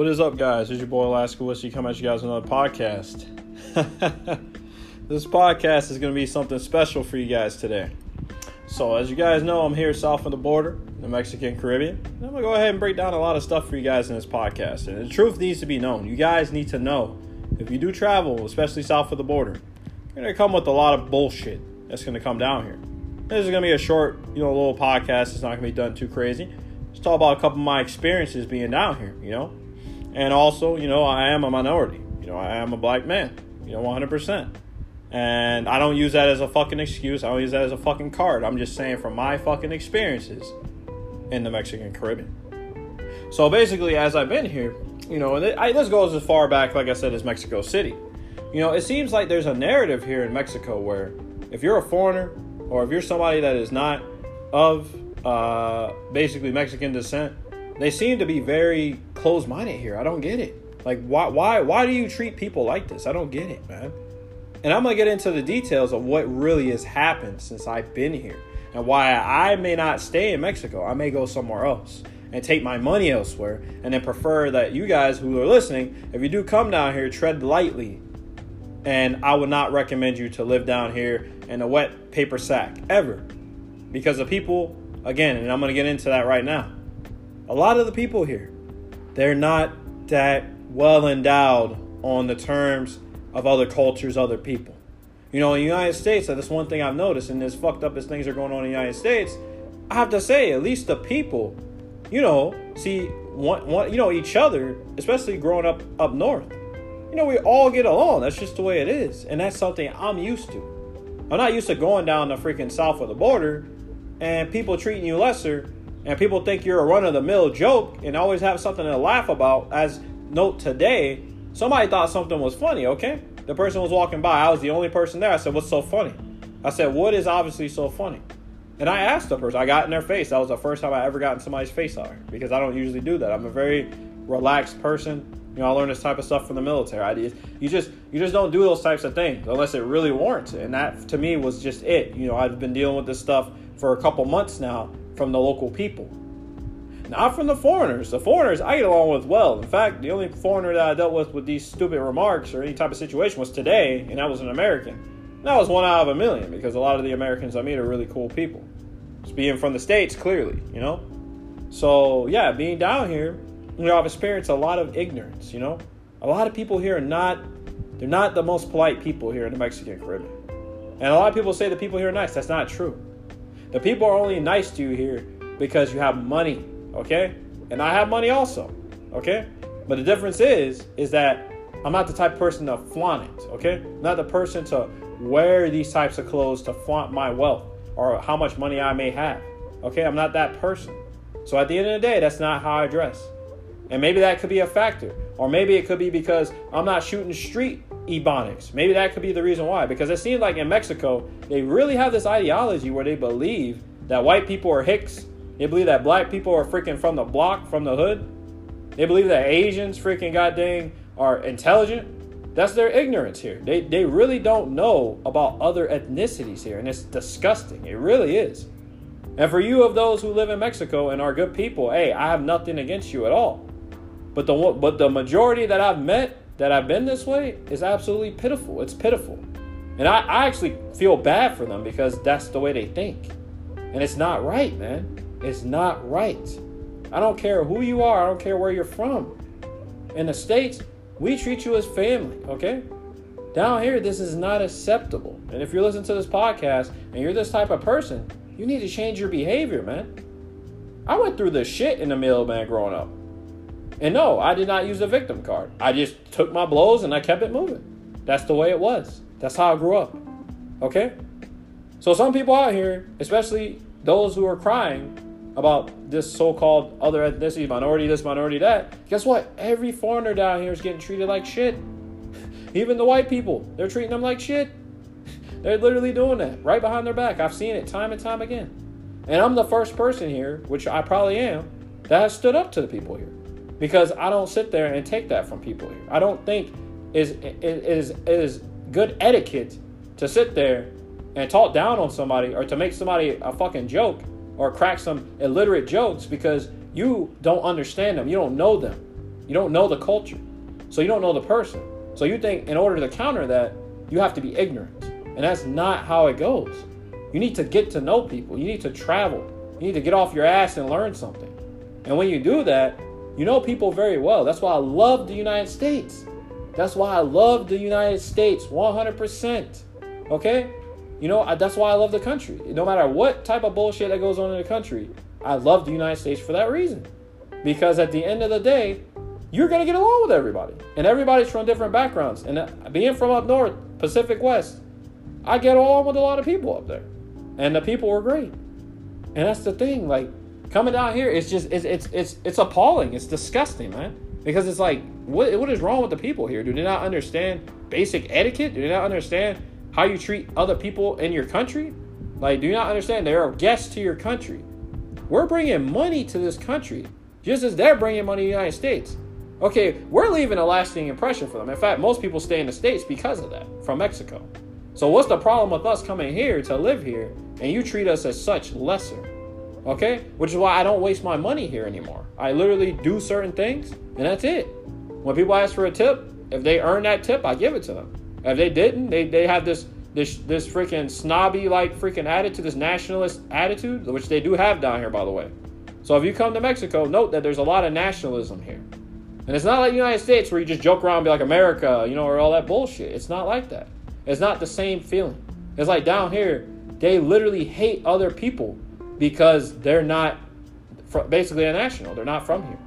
What is up, guys? It's your boy Alaska Whiskey coming at you guys with another podcast. this podcast is going to be something special for you guys today. So, as you guys know, I'm here south of the border, the Mexican Caribbean. And I'm going to go ahead and break down a lot of stuff for you guys in this podcast. And the truth needs to be known. You guys need to know if you do travel, especially south of the border, you're going to come with a lot of bullshit that's going to come down here. This is going to be a short, you know, little podcast. It's not going to be done too crazy. Just talk about a couple of my experiences being down here, you know. And also, you know, I am a minority. You know, I am a black man. You know, 100%. And I don't use that as a fucking excuse. I don't use that as a fucking card. I'm just saying from my fucking experiences in the Mexican Caribbean. So basically, as I've been here, you know, and I, this goes as far back, like I said, as Mexico City. You know, it seems like there's a narrative here in Mexico where if you're a foreigner or if you're somebody that is not of uh, basically Mexican descent, they seem to be very close-minded here. I don't get it. Like, why, why, why do you treat people like this? I don't get it, man. And I'm gonna get into the details of what really has happened since I've been here and why I may not stay in Mexico. I may go somewhere else and take my money elsewhere, and then prefer that you guys who are listening, if you do come down here, tread lightly. And I would not recommend you to live down here in a wet paper sack ever, because the people, again, and I'm gonna get into that right now a lot of the people here, they're not that well endowed on the terms of other cultures, other people. You know, in the United States, that's one thing I've noticed, and as fucked up as things are going on in the United States, I have to say, at least the people, you know, see one, one, you know, each other, especially growing up up north. You know, we all get along. That's just the way it is, and that's something I'm used to. I'm not used to going down the freaking south of the border and people treating you lesser and people think you're a run of the mill joke and always have something to laugh about. As note today, somebody thought something was funny, okay? The person was walking by. I was the only person there. I said, What's so funny? I said, What is obviously so funny? And I asked the person, I got in their face. That was the first time I ever got in somebody's face out because I don't usually do that. I'm a very relaxed person. You know, I learned this type of stuff from the military. I did, you just you just don't do those types of things unless it really warrants it. And that to me was just it. You know, I've been dealing with this stuff for a couple months now from the local people. Not from the foreigners. The foreigners I get along with well. In fact, the only foreigner that I dealt with with these stupid remarks or any type of situation was today, and that was an American. And that was one out of a million because a lot of the Americans I meet are really cool people. Just being from the States, clearly, you know? So, yeah, being down here, you know, I've experienced a lot of ignorance, you know? A lot of people here are not, they're not the most polite people here in the Mexican Caribbean. And a lot of people say the people here are nice. That's not true. The people are only nice to you here because you have money, okay? And I have money also, okay? But the difference is, is that I'm not the type of person to flaunt it, okay? I'm not the person to wear these types of clothes to flaunt my wealth or how much money I may have, okay? I'm not that person. So at the end of the day, that's not how I dress. And maybe that could be a factor. Or maybe it could be because I'm not shooting street ebonics. Maybe that could be the reason why. Because it seems like in Mexico, they really have this ideology where they believe that white people are hicks. They believe that black people are freaking from the block, from the hood. They believe that Asians freaking goddamn are intelligent. That's their ignorance here. They, they really don't know about other ethnicities here. And it's disgusting. It really is. And for you of those who live in Mexico and are good people, hey, I have nothing against you at all. But the but the majority that I've met that I've been this way is absolutely pitiful. It's pitiful. And I, I actually feel bad for them because that's the way they think. And it's not right, man. It's not right. I don't care who you are, I don't care where you're from. In the States, we treat you as family, okay? Down here, this is not acceptable. And if you're listening to this podcast and you're this type of person, you need to change your behavior, man. I went through the shit in the middle, man, growing up. And no, I did not use a victim card. I just took my blows and I kept it moving. That's the way it was. That's how I grew up. Okay? So some people out here, especially those who are crying about this so-called other ethnicity, minority this, minority that, guess what? Every foreigner down here is getting treated like shit. Even the white people, they're treating them like shit. They're literally doing that right behind their back. I've seen it time and time again. And I'm the first person here, which I probably am, that has stood up to the people here because I don't sit there and take that from people here. I don't think is is is good etiquette to sit there and talk down on somebody or to make somebody a fucking joke or crack some illiterate jokes because you don't understand them, you don't know them. You don't know the culture. So you don't know the person. So you think in order to counter that, you have to be ignorant. And that's not how it goes. You need to get to know people. You need to travel. You need to get off your ass and learn something. And when you do that, you know people very well. That's why I love the United States. That's why I love the United States 100%. Okay? You know, that's why I love the country. No matter what type of bullshit that goes on in the country, I love the United States for that reason. Because at the end of the day, you're going to get along with everybody. And everybody's from different backgrounds. And uh, being from up north, Pacific West, I get along with a lot of people up there. And the people were great. And that's the thing. Like, coming down here, it's just, it's, it's, it's, it's appalling. It's disgusting, man. Because it's like, what, what is wrong with the people here? Do they not understand basic etiquette? Do they not understand how you treat other people in your country? Like, do you not understand they are guests to your country? We're bringing money to this country just as they're bringing money to the United States. Okay, we're leaving a lasting impression for them. In fact, most people stay in the States because of that from Mexico. So, what's the problem with us coming here to live here and you treat us as such lesser? Okay, which is why I don't waste my money here anymore. I literally do certain things and that's it. When people ask for a tip, if they earn that tip, I give it to them. If they didn't, they, they have this this this freaking snobby like freaking attitude, this nationalist attitude, which they do have down here, by the way. So if you come to Mexico, note that there's a lot of nationalism here. And it's not like the United States where you just joke around and be like America, you know, or all that bullshit. It's not like that. It's not the same feeling. It's like down here, they literally hate other people because they're not basically a national. They're not from here.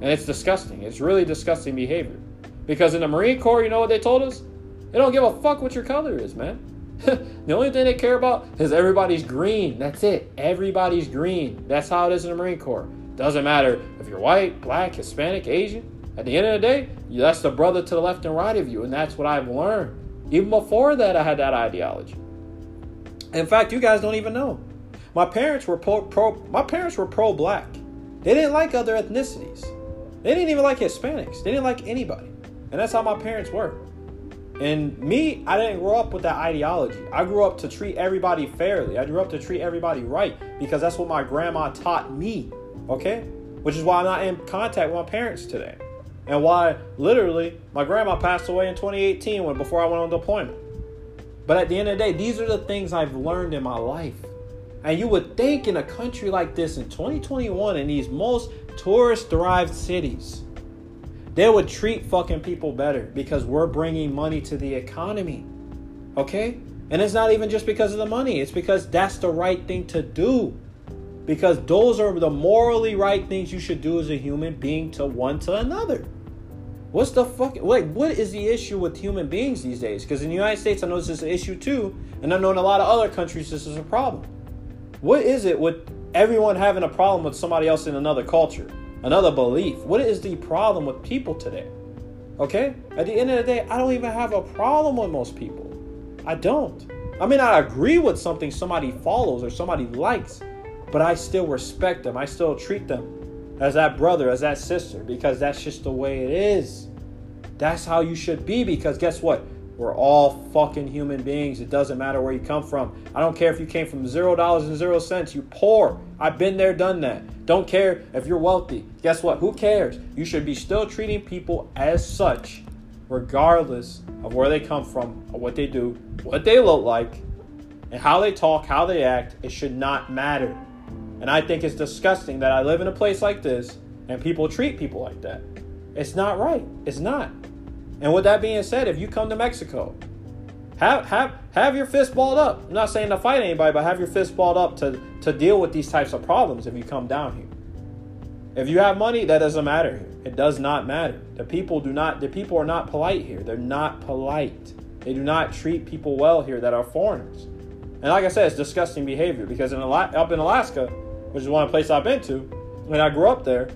And it's disgusting. It's really disgusting behavior. Because in the Marine Corps, you know what they told us? They don't give a fuck what your color is, man. the only thing they care about is everybody's green. That's it. Everybody's green. That's how it is in the Marine Corps. Doesn't matter if you're white, black, Hispanic, Asian. At the end of the day, that's the brother to the left and right of you. And that's what I've learned. Even before that, I had that ideology. In fact, you guys don't even know. My parents were pro, pro my parents were pro black. They didn't like other ethnicities. They didn't even like Hispanics. They didn't like anybody. And that's how my parents were. And me, I didn't grow up with that ideology. I grew up to treat everybody fairly. I grew up to treat everybody right because that's what my grandma taught me. Okay? Which is why I'm not in contact with my parents today. And why literally my grandma passed away in 2018 when before I went on deployment. But at the end of the day, these are the things I've learned in my life. And you would think in a country like this in 2021 in these most tourist derived cities they would treat fucking people better because we're bringing money to the economy. Okay? And it's not even just because of the money, it's because that's the right thing to do. Because those are the morally right things you should do as a human being to one to another. What's the fuck? Like, what is the issue with human beings these days? Because in the United States, I know this is an issue too, and I know in a lot of other countries this is a problem. What is it with everyone having a problem with somebody else in another culture? another belief. What is the problem with people today? Okay? At the end of the day, I don't even have a problem with most people. I don't. I may not agree with something somebody follows or somebody likes, but I still respect them. I still treat them as that brother, as that sister, because that's just the way it is. That's how you should be, because guess what? We're all fucking human beings. It doesn't matter where you come from. I don't care if you came from zero dollars and zero cents. You poor. I've been there, done that. Don't care if you're wealthy. Guess what? Who cares? You should be still treating people as such, regardless of where they come from, or what they do, what they look like, and how they talk, how they act. It should not matter. And I think it's disgusting that I live in a place like this and people treat people like that. It's not right. It's not. And with that being said, if you come to Mexico, have have have your fist balled up. I'm not saying to fight anybody, but have your fist balled up to to deal with these types of problems if you come down here. If you have money, that doesn't matter here. It does not matter. The people do not the people are not polite here. They're not polite. They do not treat people well here that are foreigners. And like I said, it's disgusting behavior because in up in Alaska, which is one place I've been to, when I grew up there,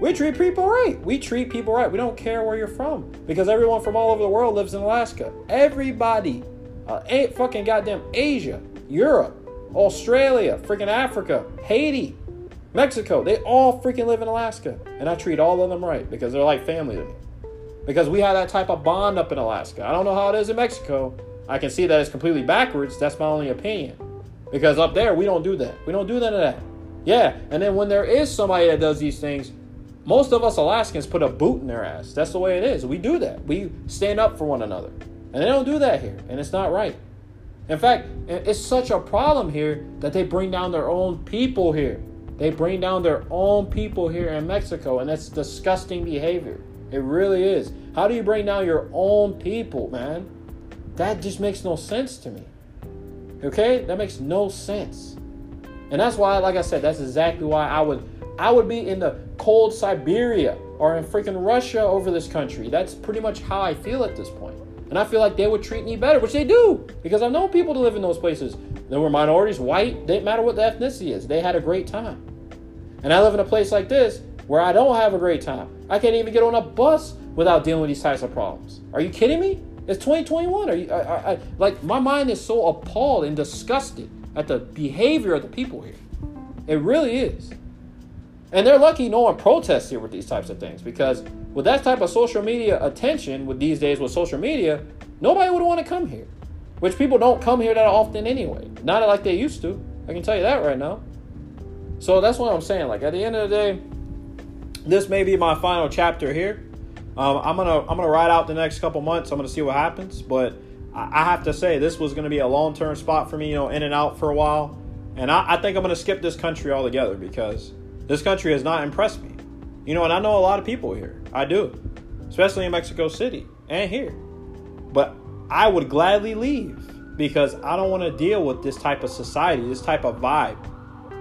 we treat people right. We treat people right. We don't care where you're from because everyone from all over the world lives in Alaska. Everybody, uh, ain't fucking goddamn Asia, Europe, Australia, freaking Africa, Haiti, Mexico. They all freaking live in Alaska, and I treat all of them right because they're like family to me. Because we have that type of bond up in Alaska. I don't know how it is in Mexico. I can see that it's completely backwards. That's my only opinion. Because up there, we don't do that. We don't do none of that. Yeah, and then when there is somebody that does these things, most of us Alaskans put a boot in their ass. That's the way it is. We do that. We stand up for one another. And they don't do that here. And it's not right. In fact, it's such a problem here that they bring down their own people here. They bring down their own people here in Mexico, and that's disgusting behavior. It really is. How do you bring down your own people, man? That just makes no sense to me. Okay? That makes no sense. And that's why, like I said, that's exactly why I would I would be in the cold Siberia or in freaking Russia over this country. That's pretty much how I feel at this point. And I feel like they would treat me better, which they do, because I've known people to live in those places. There were minorities, white, didn't matter what the ethnicity is. They had a great time. And I live in a place like this where I don't have a great time. I can't even get on a bus without dealing with these types of problems. Are you kidding me? It's 2021. Are you? I, I, I, like my mind is so appalled and disgusted at the behavior of the people here. It really is. And they're lucky no one protests here with these types of things because with that type of social media attention, with these days with social media, nobody would want to come here. Which people don't come here that often anyway. Not like they used to. I can tell you that right now. So that's what I'm saying. Like at the end of the day, this may be my final chapter here. Um, I'm gonna I'm gonna ride out the next couple months. I'm gonna see what happens, but I, have to say this was gonna be a long term spot for me. You know, in and out for a while, and I, I think I'm gonna skip this country altogether because this country has not impressed me. You know, and I know a lot of people here. I do, especially in Mexico City and here. But I would gladly leave because I don't want to deal with this type of society, this type of vibe.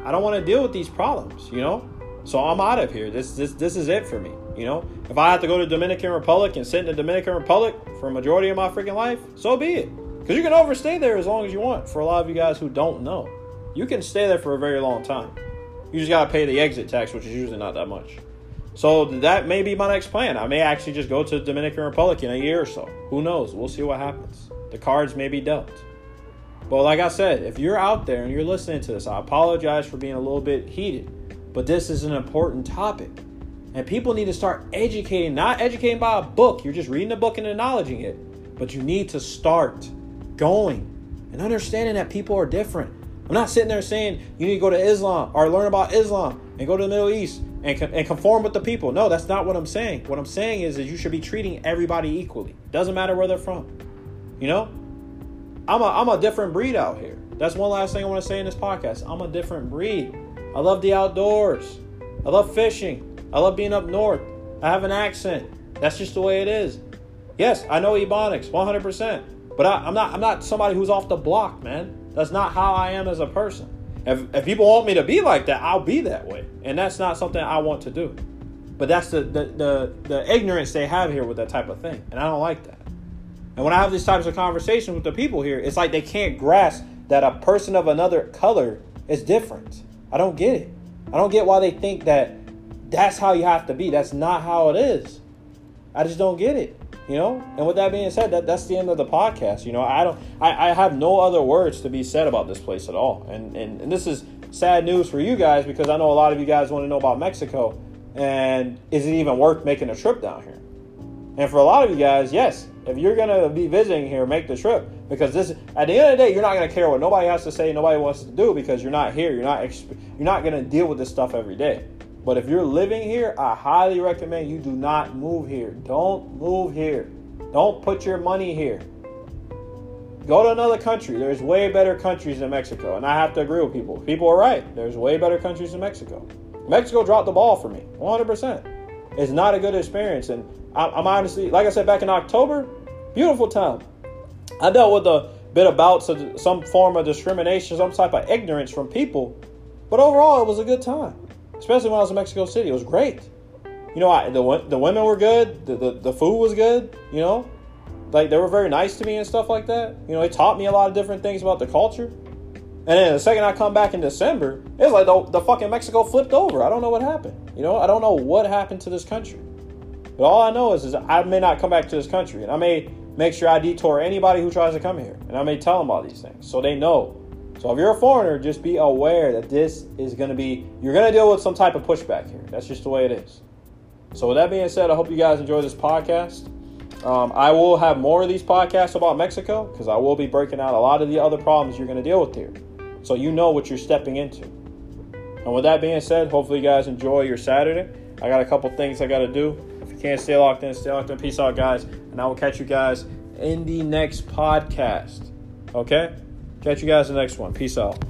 I don't want to deal with these problems, you know? So I'm out of here. This this this is it for me. You know, if I have to go to Dominican Republic and sit in the Dominican Republic for a majority of my freaking life, so be it. Because you can overstay there as long as you want. For a lot of you guys who don't know, you can stay there for a very long time. You just gotta pay the exit tax, which is usually not that much. So that may be my next plan. I may actually just go to the Dominican Republic in a year or so. Who knows? We'll see what happens. The cards may be dealt. But like I said, if you're out there and you're listening to this, I apologize for being a little bit heated. But this is an important topic. And people need to start educating, not educating by a book. You're just reading a book and acknowledging it. But you need to start going and understanding that people are different. I'm not sitting there saying you need to go to Islam or learn about Islam and go to the Middle East and, and conform with the people. No, that's not what I'm saying. What I'm saying is that you should be treating everybody equally. Doesn't matter where they're from. You know? I'm a, I'm a different breed out here. That's one last thing I want to say in this podcast. I'm a different breed. I love the outdoors. I love fishing. I love being up north. I have an accent. That's just the way it is. Yes, I know Ebonics 100%. But I, am not I'm not somebody who's off the block, man. That's not how I am as a person. If, if people want me to be like that, I'll be that way. And that's not something I want to do. But that's the, the, the, the ignorance they have here with that type of thing. And I don't like that. And when I have these types of conversations with the people here, it's like they can't grasp that a person of another color is different. I don't get it. I don't get why they think that that's how you have to be. That's not how it is. I just don't get it you know? And with that being said that that's the end of the podcast you know? I don't i, I have no other words to be said about this place at all. And, and and this is sad news for you guys because i know a lot of you guys want to know about mexico. And is it even worth making a trip down here? And for a lot of you guys yes if you're to be visiting here make the trip. Because this at the end of the day you're not to care what nobody has to say nobody wants to do because you're not here. You're not you're not to deal with this stuff every day but if you're living here, I highly recommend you do not move here. Don't move here. Don't put your money here. Go to another country. There's way better countries than Mexico. And I have to agree with people. People are right. There's way better countries than Mexico. Mexico dropped the ball for me 100%. It's not a good experience. And I'm honestly, like I said back in October, beautiful time. I dealt with a bit about some form of discrimination, some type of ignorance from people. But overall, it was a good time especially when I was in Mexico City. It was great. You know, I, the the women were good. The, the, the food was good. You know, like they were very nice to me and stuff like that. You know, they taught me a lot of different things about the culture. And then the second I come back in December, it's like the, the fucking Mexico flipped over. I don't know what happened. You know, I don't know what happened to this country. But all I know is, is I may not come back to this country, and I may make sure I detour anybody who tries to come here, and I may tell them all these things so they know so if you're a foreigner, just be aware that this is going to be, you're going to deal with some type of pushback here. That's just the way it is. So with that being said, I hope you guys enjoy this podcast. Um, I will have more of these podcasts about Mexico because I will be breaking out a lot of the other problems you're going to deal with here. So you know what you're stepping into. And with that being said, hopefully you guys enjoy your Saturday. I got a couple things I got to do. If you can't stay locked in, stay locked in. Peace out, guys. And I will catch you guys in the next podcast. Okay? Catch you guys in the next one. Peace out.